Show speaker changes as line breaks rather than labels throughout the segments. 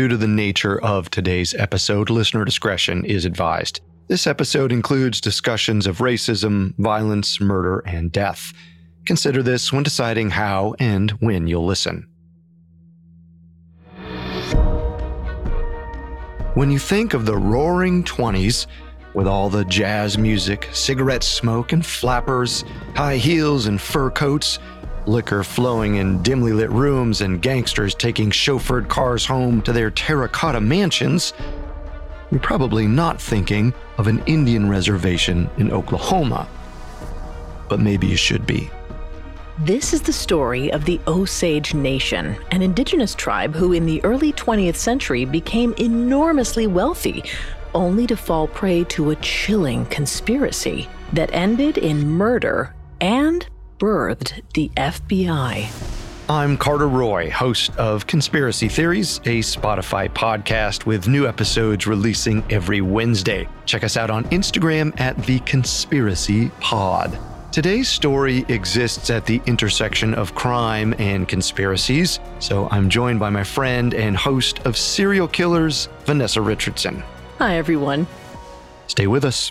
Due to the nature of today's episode, listener discretion is advised. This episode includes discussions of racism, violence, murder, and death. Consider this when deciding how and when you'll listen. When you think of the roaring 20s, with all the jazz music, cigarette smoke, and flappers, high heels and fur coats, liquor flowing in dimly lit rooms, and gangsters taking chauffeured cars home to their terracotta mansions, you're probably not thinking of an Indian reservation in Oklahoma. But maybe you should be.
This is the story of the Osage Nation, an indigenous tribe who in the early 20th century became enormously wealthy, only to fall prey to a chilling conspiracy that ended in murder and birthed the FBI.
I'm Carter Roy, host of Conspiracy Theories, a Spotify podcast with new episodes releasing every Wednesday. Check us out on Instagram at The Conspiracy Pod. Today's story exists at the intersection of crime and conspiracies, so I'm joined by my friend and host of Serial Killers, Vanessa Richardson.
Hi, everyone.
Stay with us.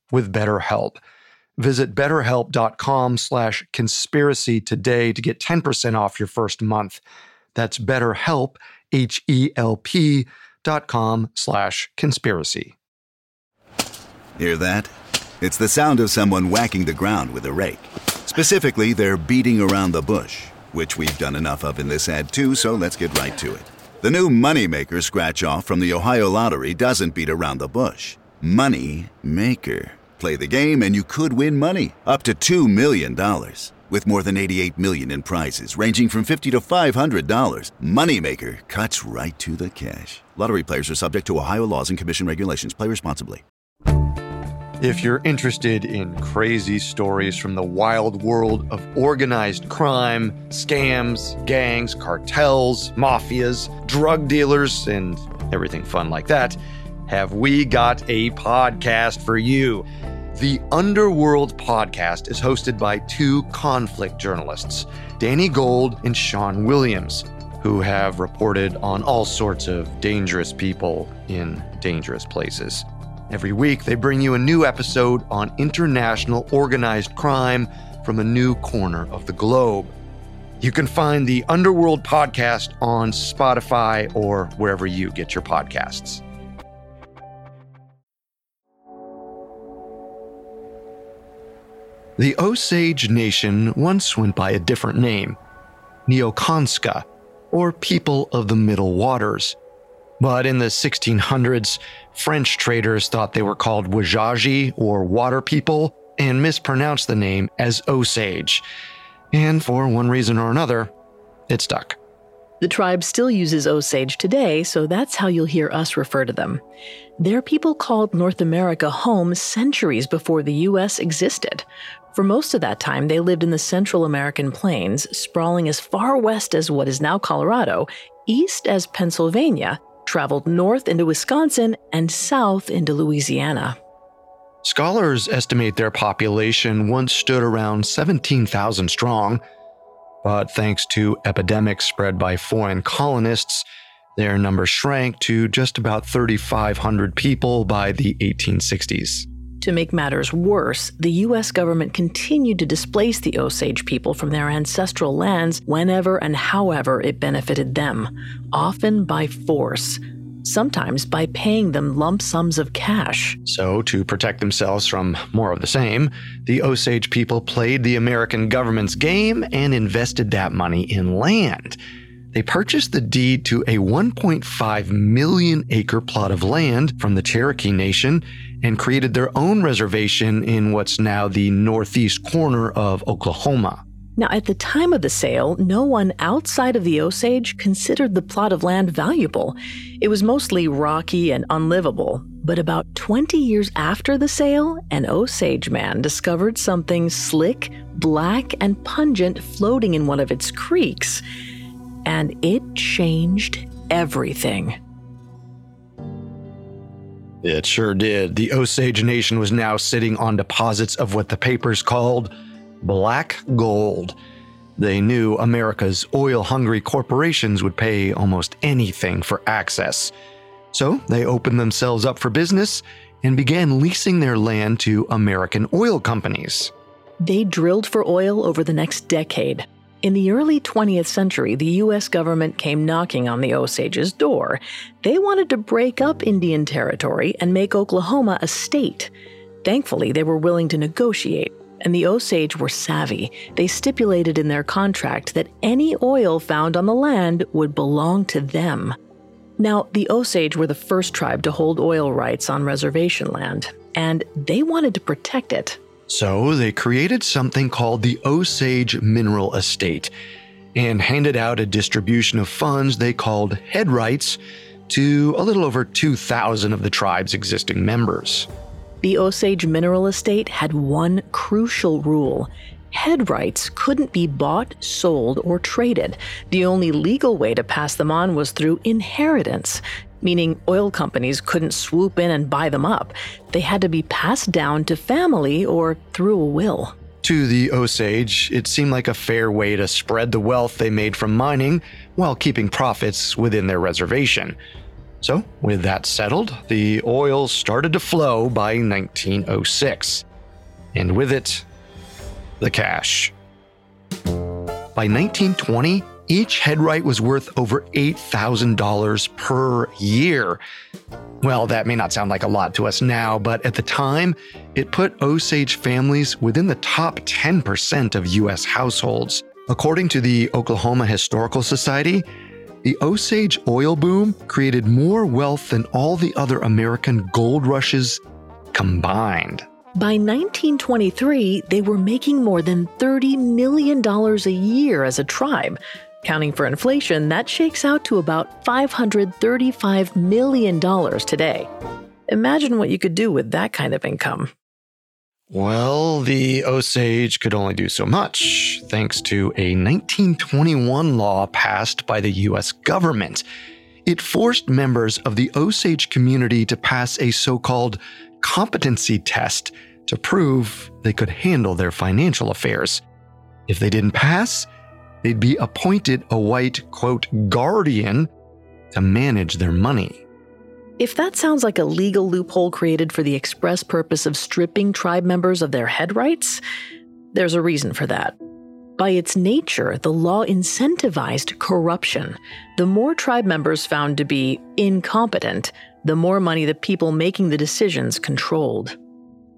with BetterHelp. Visit betterhelp.com slash conspiracy today to get 10% off your first month. That's betterhelp, H-E-L-P dot com slash conspiracy.
Hear that? It's the sound of someone whacking the ground with a rake. Specifically, they're beating around the bush, which we've done enough of in this ad too, so let's get right to it. The new Moneymaker scratch off from the Ohio Lottery doesn't beat around the bush. Money Maker. Play the game and you could win money up to $2 million. With more than 88 million in prizes ranging from 50 to $500, Moneymaker cuts right to the cash. Lottery players are subject to Ohio laws and commission regulations. Play responsibly.
If you're interested in crazy stories from the wild world of organized crime, scams, gangs, cartels, mafias, drug dealers, and everything fun like that, have we got a podcast for you? The Underworld podcast is hosted by two conflict journalists, Danny Gold and Sean Williams, who have reported on all sorts of dangerous people in dangerous places. Every week, they bring you a new episode on international organized crime from a new corner of the globe. You can find the Underworld podcast on Spotify or wherever you get your podcasts. The Osage Nation once went by a different name, Neokanska, or People of the Middle Waters. But in the 1600s, French traders thought they were called Wajaji or Water People and mispronounced the name as Osage. And for one reason or another, it stuck.
The tribe still uses Osage today, so that's how you'll hear us refer to them. Their people called North America home centuries before the U.S. existed. For most of that time, they lived in the Central American plains, sprawling as far west as what is now Colorado, east as Pennsylvania, traveled north into Wisconsin, and south into Louisiana.
Scholars estimate their population once stood around 17,000 strong, but thanks to epidemics spread by foreign colonists, their number shrank to just about 3,500 people by the 1860s.
To make matters worse, the US government continued to displace the Osage people from their ancestral lands whenever and however it benefited them, often by force, sometimes by paying them lump sums of cash.
So, to protect themselves from more of the same, the Osage people played the American government's game and invested that money in land. They purchased the deed to a 1.5 million acre plot of land from the Cherokee Nation and created their own reservation in what's now the northeast corner of Oklahoma.
Now, at the time of the sale, no one outside of the Osage considered the plot of land valuable. It was mostly rocky and unlivable. But about 20 years after the sale, an Osage man discovered something slick, black, and pungent floating in one of its creeks. And it changed everything.
It sure did. The Osage Nation was now sitting on deposits of what the papers called black gold. They knew America's oil hungry corporations would pay almost anything for access. So they opened themselves up for business and began leasing their land to American oil companies.
They drilled for oil over the next decade, in the early 20th century, the U.S. government came knocking on the Osage's door. They wanted to break up Indian Territory and make Oklahoma a state. Thankfully, they were willing to negotiate, and the Osage were savvy. They stipulated in their contract that any oil found on the land would belong to them. Now, the Osage were the first tribe to hold oil rights on reservation land, and they wanted to protect it.
So they created something called the Osage Mineral Estate and handed out a distribution of funds they called head rights to a little over 2,000 of the tribe's existing members.
The Osage Mineral Estate had one crucial rule head rights couldn't be bought, sold, or traded. The only legal way to pass them on was through inheritance meaning oil companies couldn't swoop in and buy them up. They had to be passed down to family or through a will.
To the Osage, it seemed like a fair way to spread the wealth they made from mining while keeping profits within their reservation. So, with that settled, the oil started to flow by 1906. And with it, the cash. By 1920, each headright was worth over $8,000 per year. Well, that may not sound like a lot to us now, but at the time, it put Osage families within the top 10% of U.S. households. According to the Oklahoma Historical Society, the Osage oil boom created more wealth than all the other American gold rushes combined.
By 1923, they were making more than $30 million a year as a tribe, Counting for inflation, that shakes out to about $535 million today. Imagine what you could do with that kind of income.
Well, the Osage could only do so much, thanks to a 1921 law passed by the US government. It forced members of the Osage community to pass a so called competency test to prove they could handle their financial affairs. If they didn't pass, they'd be appointed a white, quote, guardian to manage their money.
If that sounds like a legal loophole created for the express purpose of stripping tribe members of their head rights, there's a reason for that. By its nature, the law incentivized corruption. The more tribe members found to be incompetent, the more money the people making the decisions controlled.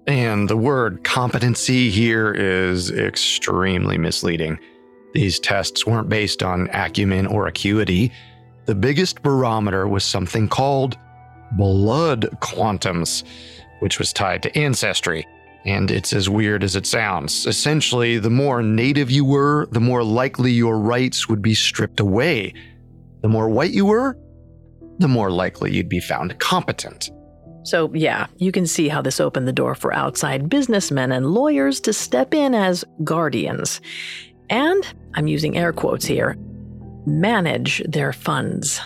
And the word competency here is extremely misleading. These tests weren't based on acumen or acuity. The biggest barometer was something called blood quantums, which was tied to ancestry. And it's as weird as it sounds. Essentially, the more native you were, the more likely your rights would be stripped away. The more white you were, the more likely you'd be found competent.
So, yeah, you can see how this opened the door for outside businessmen and lawyers to step in as guardians and, I'm using air quotes here, manage their funds.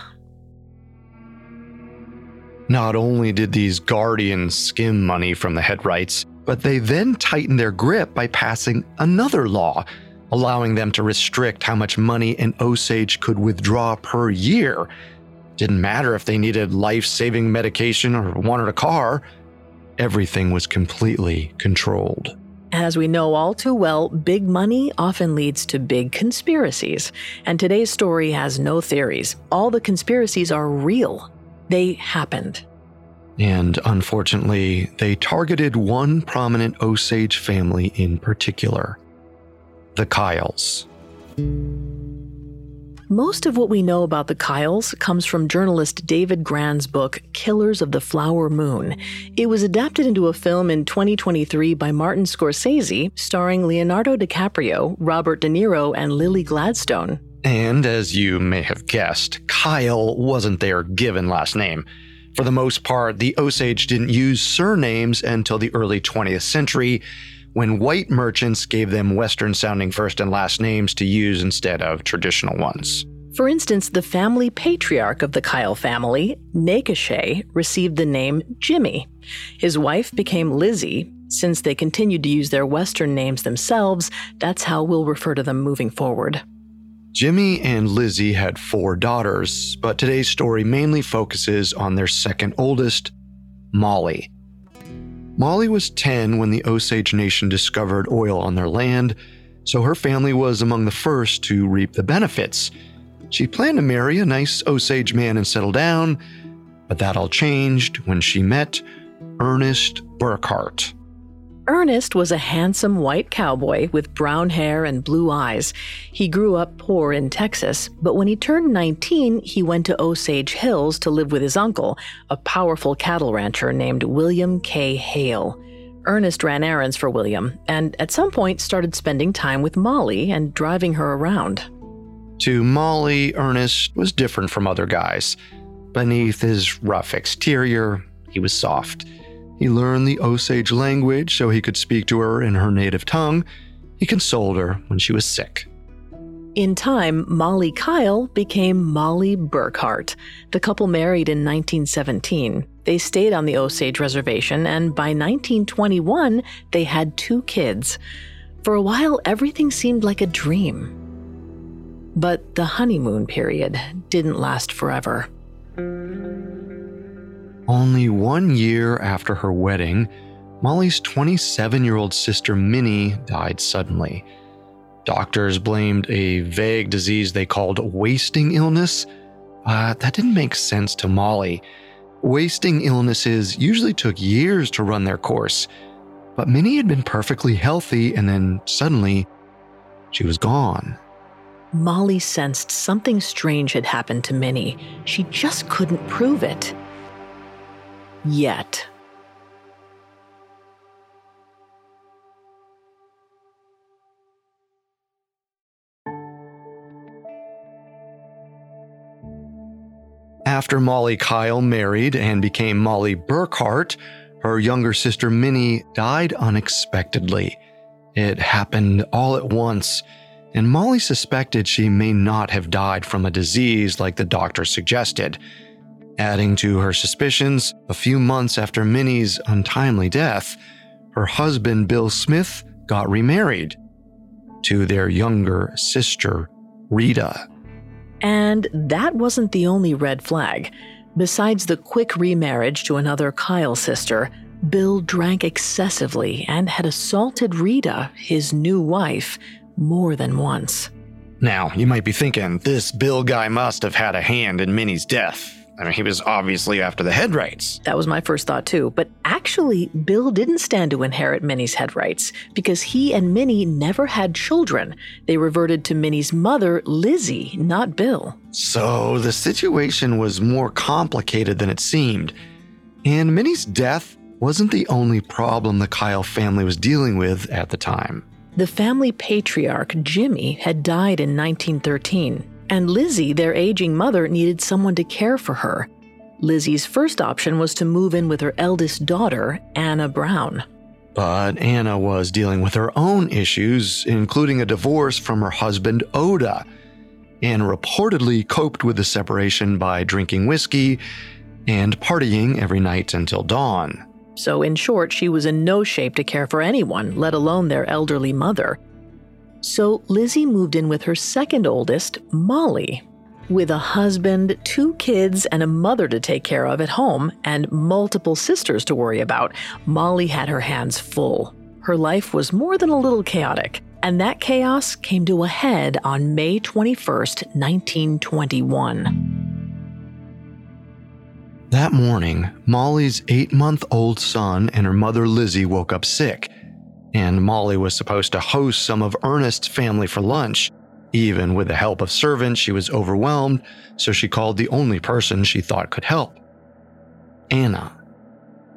Not only did these guardians skim money from the head rights, but they then tightened their grip by passing another law, allowing them to restrict how much money an Osage could withdraw per year. Didn't matter if they needed life saving medication or wanted a car. Everything was completely controlled.
As we know all too well, big money often leads to big conspiracies. And today's story has no theories. All the conspiracies are real, they happened.
And unfortunately, they targeted one prominent Osage family in particular the Kyles.
Most of what we know about the Kyles comes from journalist David Grann's book, Killers of the Flower Moon. It was adapted into a film in 2023 by Martin Scorsese, starring Leonardo DiCaprio, Robert De Niro, and Lily Gladstone.
And as you may have guessed, Kyle wasn't their given last name. For the most part, the Osage didn't use surnames until the early 20th century when white merchants gave them Western sounding first and last names to use instead of traditional ones.
For instance, the family patriarch of the Kyle family, Nekashe, received the name Jimmy. His wife became Lizzie. Since they continued to use their Western names themselves, that's how we'll refer to them moving forward.
Jimmy and Lizzie had four daughters, but today's story mainly focuses on their second oldest, Molly. Molly was 10 when the Osage Nation discovered oil on their land, so her family was among the first to reap the benefits. She planned to marry a nice Osage man and settle down, but that all changed when she met Ernest Burkhart.
Ernest was a handsome white cowboy with brown hair and blue eyes. He grew up poor in Texas, but when he turned 19, he went to Osage Hills to live with his uncle, a powerful cattle rancher named William K. Hale. Ernest ran errands for William, and at some point started spending time with Molly and driving her around.
To Molly, Ernest was different from other guys. Beneath his rough exterior, he was soft. He learned the Osage language so he could speak to her in her native tongue. He consoled her when she was sick.
In time, Molly Kyle became Molly Burkhart. The couple married in 1917. They stayed on the Osage Reservation, and by 1921, they had two kids. For a while, everything seemed like a dream. But the honeymoon period didn't last forever.
Only one year after her wedding, Molly's 27 year old sister Minnie died suddenly. Doctors blamed a vague disease they called wasting illness. Uh, that didn't make sense to Molly. Wasting illnesses usually took years to run their course, but Minnie had been perfectly healthy and then suddenly she was gone.
Molly sensed something strange had happened to Minnie. She just couldn't prove it yet.
After Molly Kyle married and became Molly Burkhart, her younger sister Minnie died unexpectedly. It happened all at once, and Molly suspected she may not have died from a disease like the doctor suggested. Adding to her suspicions, a few months after Minnie's untimely death, her husband Bill Smith got remarried to their younger sister, Rita.
And that wasn't the only red flag. Besides the quick remarriage to another Kyle sister, Bill drank excessively and had assaulted Rita, his new wife, more than once.
Now, you might be thinking, this Bill guy must have had a hand in Minnie's death. I mean, he was obviously after the head rights.
That was my first thought, too. But actually, Bill didn't stand to inherit Minnie's head rights because he and Minnie never had children. They reverted to Minnie's mother, Lizzie, not Bill.
So the situation was more complicated than it seemed. And Minnie's death wasn't the only problem the Kyle family was dealing with at the time.
The family patriarch, Jimmy, had died in 1913 and Lizzie, their aging mother, needed someone to care for her. Lizzie's first option was to move in with her eldest daughter, Anna Brown.
But Anna was dealing with her own issues, including a divorce from her husband, Oda. Anna reportedly coped with the separation by drinking whiskey and partying every night until dawn.
So, in short, she was in no shape to care for anyone, let alone their elderly mother. So Lizzie moved in with her second oldest, Molly. With a husband, two kids, and a mother to take care of at home, and multiple sisters to worry about, Molly had her hands full. Her life was more than a little chaotic, and that chaos came to a head on May 21st, 1921.
That morning, Molly's eight month old son and her mother Lizzie woke up sick, and Molly was supposed to host some of Ernest's family for lunch. Even with the help of servants, she was overwhelmed, so she called the only person she thought could help Anna.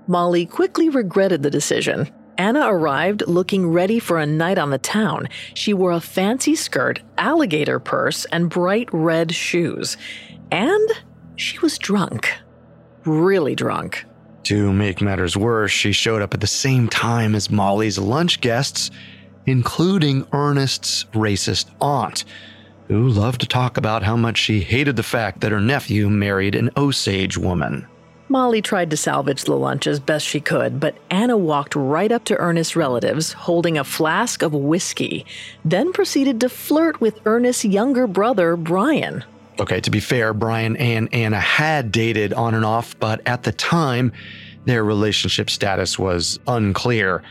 Molly quickly regretted the decision. Anna arrived looking ready for a night on the town. She wore a fancy skirt, alligator purse, and bright red shoes. And she was drunk. Really drunk.
To make matters worse, she showed up at the same time as Molly's lunch guests including Ernest's racist aunt, who loved to talk about how much she hated the fact that her nephew married an Osage woman.
Molly tried to salvage the lunch as best she could, but Anna walked right up to Ernest's relatives holding a flask of whiskey, then proceeded to flirt with Ernest's younger brother, Brian.
Okay, to be fair, Brian and Anna had dated on and off, but at the time, their relationship status was unclear.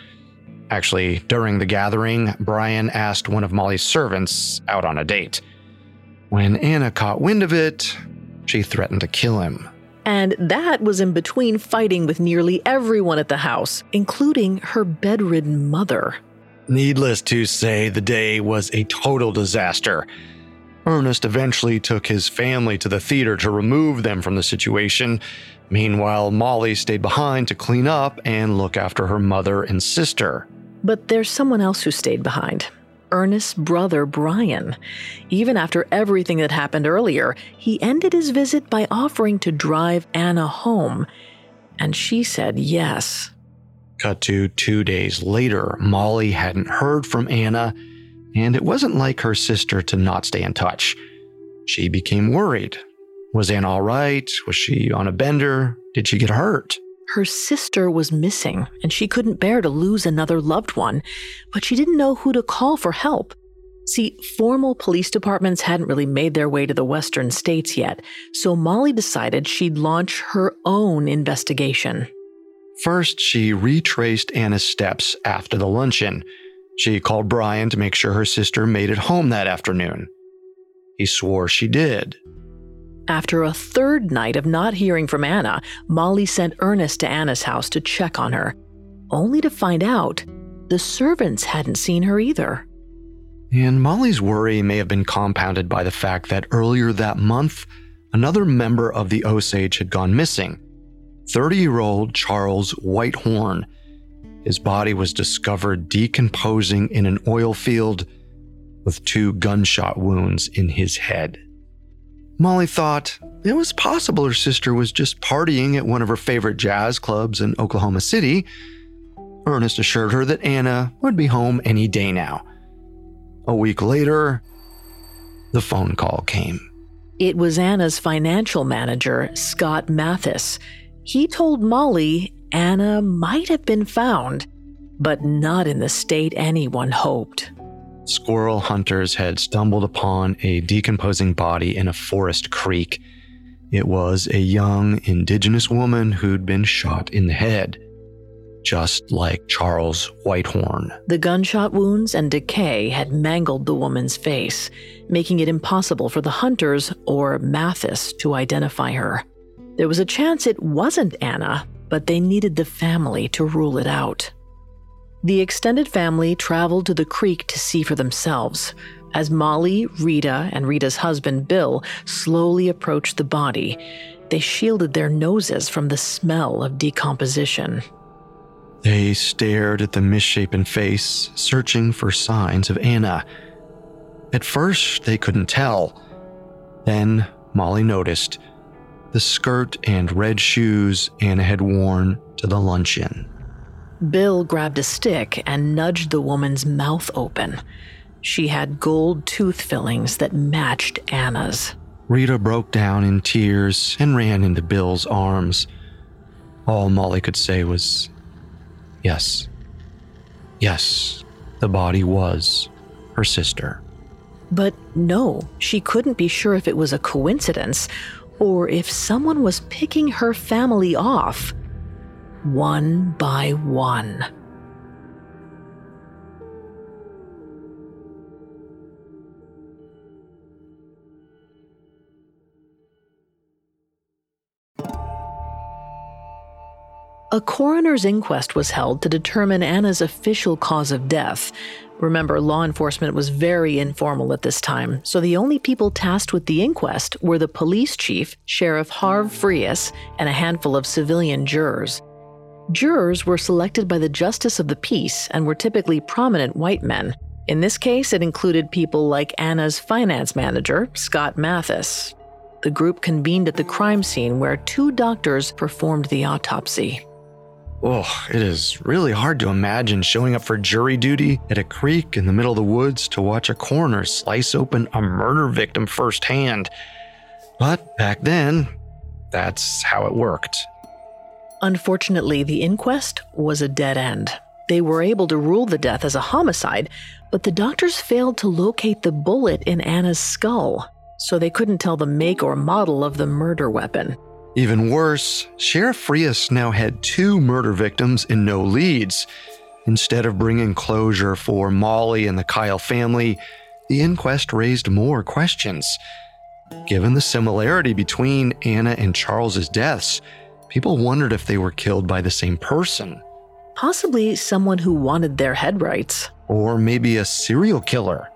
Actually, during the gathering, Brian asked one of Molly's servants out on a date. When Anna caught wind of it, she threatened to kill him.
And that was in between fighting with nearly everyone at the house, including her bedridden mother.
Needless to say, the day was a total disaster. Ernest eventually took his family to the theater to remove them from the situation. Meanwhile, Molly stayed behind to clean up and look after her mother and sister.
But there's someone else who stayed behind. Ernest's brother, Brian. Even after everything that happened earlier, he ended his visit by offering to drive Anna home. And she said yes.
Cut to two days later, Molly hadn't heard from Anna, and it wasn't like her sister to not stay in touch. She became worried. Was Anna all right? Was she on a bender? Did she get hurt?
Her sister was missing, and she couldn't bear to lose another loved one, but she didn't know who to call for help. See, formal police departments hadn't really made their way to the western states yet, so Molly decided she'd launch her own investigation.
First, she retraced Anna's steps after the luncheon. She called Brian to make sure her sister made it home that afternoon. He swore she did.
After a third night of not hearing from Anna, Molly sent Ernest to Anna's house to check on her, only to find out the servants hadn't seen her either.
And Molly's worry may have been compounded by the fact that earlier that month, another member of the Osage had gone missing 30 year old Charles Whitehorn. His body was discovered decomposing in an oil field with two gunshot wounds in his head. Molly thought it was possible her sister was just partying at one of her favorite jazz clubs in Oklahoma City. Ernest assured her that Anna would be home any day now. A week later, the phone call came.
It was Anna's financial manager, Scott Mathis. He told Molly Anna might have been found, but not in the state anyone hoped
squirrel hunters had stumbled upon a decomposing body in a forest creek. It was a young indigenous woman who'd been shot in the head, just like Charles Whitehorn.
The gunshot wounds and decay had mangled the woman's face, making it impossible for the hunters or Mathis to identify her. There was a chance it wasn't Anna, but they needed the family to rule it out. The extended family traveled to the creek to see for themselves. As Molly, Rita, and Rita's husband, Bill, slowly approached the body, they shielded their noses from the smell of decomposition.
They stared at the misshapen face, searching for signs of Anna. At first, they couldn't tell. Then, Molly noticed the skirt and red shoes Anna had worn to the luncheon.
Bill grabbed a stick and nudged the woman's mouth open. She had gold tooth fillings that matched Anna's.
Rita broke down in tears and ran into Bill's arms. All Molly could say was, Yes. Yes, the body was her sister.
But no, she couldn't be sure if it was a coincidence or if someone was picking her family off one by one. A coroner's inquest was held to determine Anna's official cause of death. Remember, law enforcement was very informal at this time, so the only people tasked with the inquest were the police chief, Sheriff Harve Freas, and a handful of civilian jurors. Jurors were selected by the Justice of the Peace and were typically prominent white men. In this case, it included people like Anna's finance manager, Scott Mathis. The group convened at the crime scene where two doctors performed the autopsy.
Oh, it is really hard to imagine showing up for jury duty at a creek in the middle of the woods to watch a coroner slice open a murder victim firsthand. But back then, that's how it worked.
Unfortunately, the inquest was a dead end. They were able to rule the death as a homicide, but the doctors failed to locate the bullet in Anna's skull, so they couldn't tell the make or model of the murder weapon.
Even worse, Sheriff Freas now had two murder victims and no leads. Instead of bringing closure for Molly and the Kyle family, the inquest raised more questions. Given the similarity between Anna and Charles's deaths, people wondered if they were killed by the same person.
Possibly someone who wanted their head rights.
Or maybe a serial killer.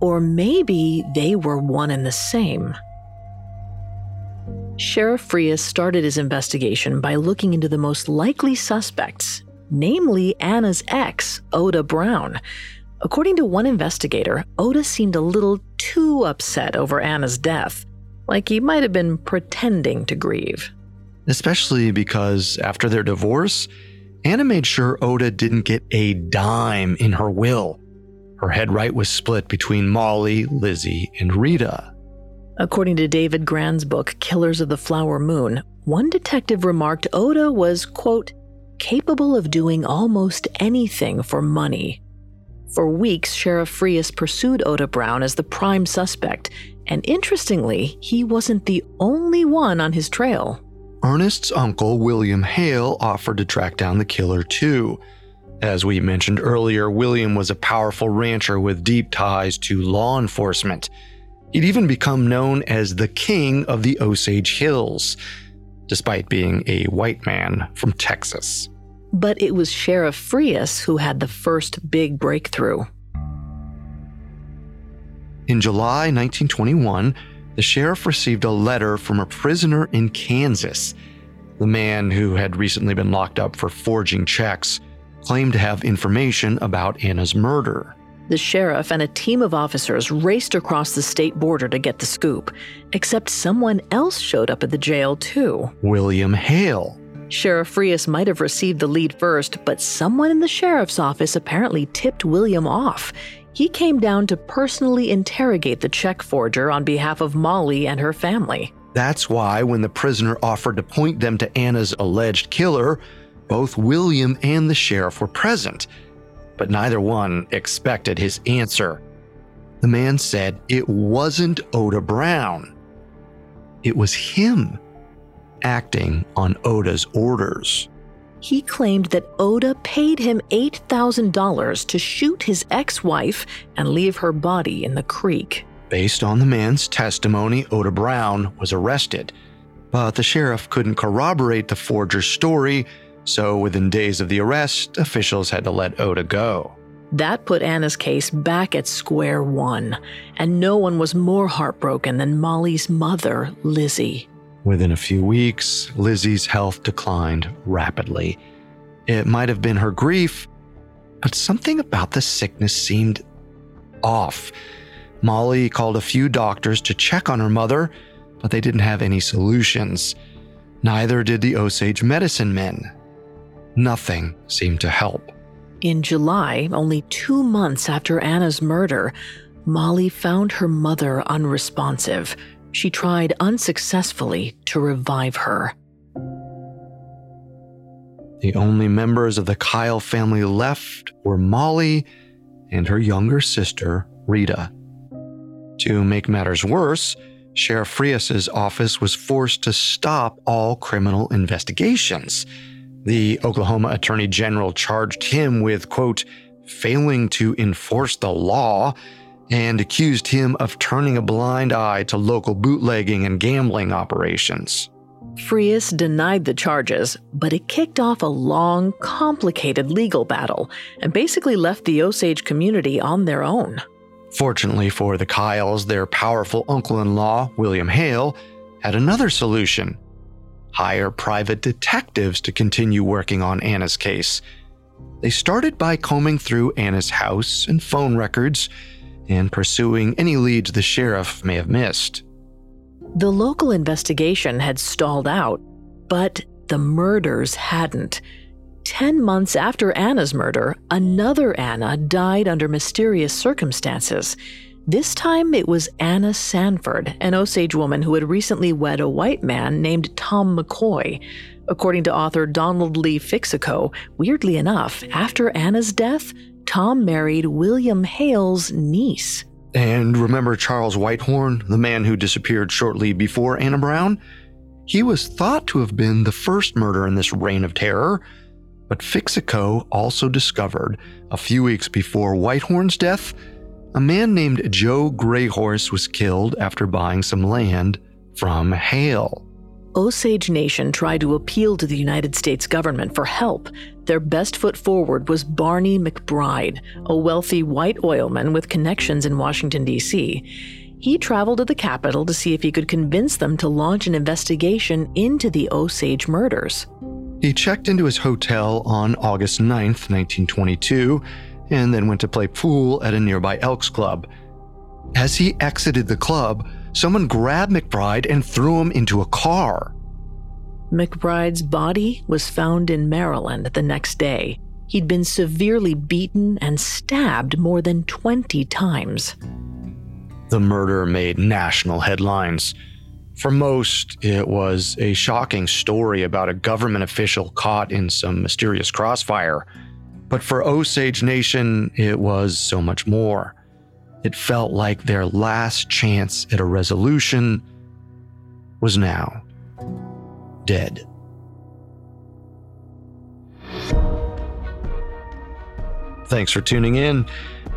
Or maybe they were one and the same. Sheriff Freas started his investigation by looking into the most likely suspects, namely Anna's ex, Oda Brown. According to one investigator, Oda seemed a little too upset over Anna's death, like he might have been pretending to grieve.
Especially because after their divorce, Anna made sure Oda didn't get a dime in her will. Her head right was split between Molly, Lizzie, and Rita.
According to David Grann's book, Killers of the Flower Moon, one detective remarked Oda was, quote, capable of doing almost anything for money. For weeks, Sheriff Freas pursued Oda Brown as the prime suspect, and interestingly, he wasn't the only one on his trail.
Ernest's uncle, William Hale, offered to track down the killer too. As we mentioned earlier, William was a powerful rancher with deep ties to law enforcement. He'd even become known as the King of the Osage Hills, despite being a white man from Texas.
But it was Sheriff Freas who had the first big breakthrough.
In July 1921, the sheriff received a letter from a prisoner in Kansas. The man, who had recently been locked up for forging checks, claimed to have information about Anna's murder.
The sheriff and a team of officers raced across the state border to get the scoop, except someone else showed up at the jail too
William Hale.
Sheriff Freas might have received the lead first, but someone in the sheriff's office apparently tipped William off. He came down to personally interrogate the check forger on behalf of Molly and her family.
That's why, when the prisoner offered to point them to Anna's alleged killer, both William and the sheriff were present but neither one expected his answer. The man said it wasn't Oda Brown. It was him acting on Oda's orders.
He claimed that Oda paid him $8,000 to shoot his ex wife and leave her body in the creek.
Based on the man's testimony, Oda Brown was arrested, but the sheriff couldn't corroborate the forger's story so within days of the arrest, officials had to let Oda go.
That put Anna's case back at square one, and no one was more heartbroken than Molly's mother, Lizzie.
Within a few weeks, Lizzie's health declined rapidly. It might have been her grief, but something about the sickness seemed off. Molly called a few doctors to check on her mother, but they didn't have any solutions. Neither did the Osage medicine men. Nothing seemed to help.
In July, only two months after Anna's murder, Molly found her mother unresponsive. She tried unsuccessfully to revive her.
The only members of the Kyle family left were Molly and her younger sister, Rita. To make matters worse, Sheriff Freas's office was forced to stop all criminal investigations. The Oklahoma Attorney General charged him with, quote, failing to enforce the law and accused him of turning a blind eye to local bootlegging and gambling operations.
Freas denied the charges, but it kicked off a long, complicated legal battle and basically left the Osage community on their own.
Fortunately for the Kyles, their powerful uncle in law, William Hale, had another solution hire private detectives to continue working on Anna's case. They started by combing through Anna's house and phone records and pursuing any leads the sheriff may have missed.
The local investigation had stalled out, but the murders hadn't. Ten months after Anna's murder, another Anna died under mysterious circumstances. This time it was Anna Sanford, an Osage woman who had recently wed a white man named Tom McCoy. According to author Donald Lee Fixico, weirdly enough, after Anna's death, Tom married William Hale's niece.
And remember Charles Whitehorn, the man who disappeared shortly before Anna Brown? He was thought to have been the first murder in this reign of terror, but Fixico also discovered, a few weeks before Whitehorn's death, a man named Joe Greyhorse was killed after buying some land from Hale.
Osage Nation tried to appeal to the United States government for help. Their best foot forward was Barney McBride, a wealthy white oilman with connections in Washington, D.C. He traveled to the capital to see if he could convince them to launch an investigation into the Osage murders.
He checked into his hotel on August 9th, 1922, and then went to play pool at a nearby Elks Club. As he exited the club, someone grabbed McBride and threw him into a car.
McBride's body was found in Maryland the next day. He'd been severely beaten and stabbed more than 20 times.
The murder made national headlines. For most, it was a shocking story about a government official caught in some mysterious crossfire. But for Osage Nation, it was so much more. It felt like their last chance at a resolution was now dead. Thanks for tuning in.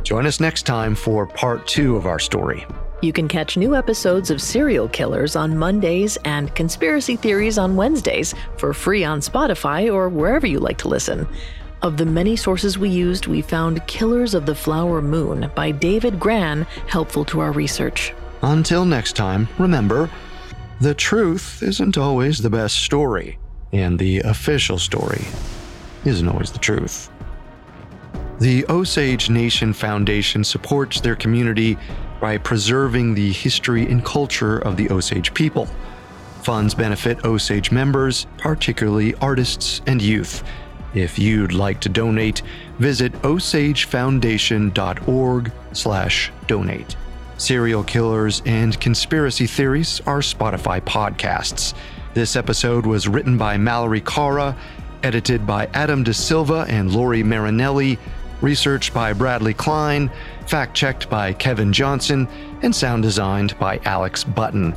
Join us next time for part two of our story.
You can catch new episodes of Serial Killers on Mondays and Conspiracy Theories on Wednesdays for free on Spotify or wherever you like to listen. Of the many sources we used, we found Killers of the Flower Moon by David Grann helpful to our research.
Until next time, remember the truth isn't always the best story, and the official story isn't always the truth. The Osage Nation Foundation supports their community by preserving the history and culture of the Osage people. Funds benefit Osage members, particularly artists and youth if you'd like to donate, visit osagefoundation.org/donate. Serial Killers and Conspiracy Theories are Spotify podcasts. This episode was written by Mallory Cara, edited by Adam De Silva and Lori Marinelli, researched by Bradley Klein, fact checked by Kevin Johnson, and sound designed by Alex Button.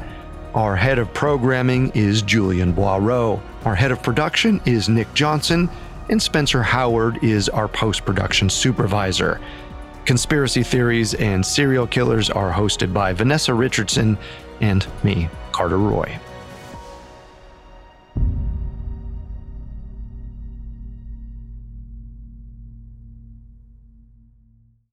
Our head of programming is Julian Boireau. Our head of production is Nick Johnson and Spencer Howard is our post production supervisor. Conspiracy Theories and Serial Killers are hosted by Vanessa Richardson and me, Carter Roy.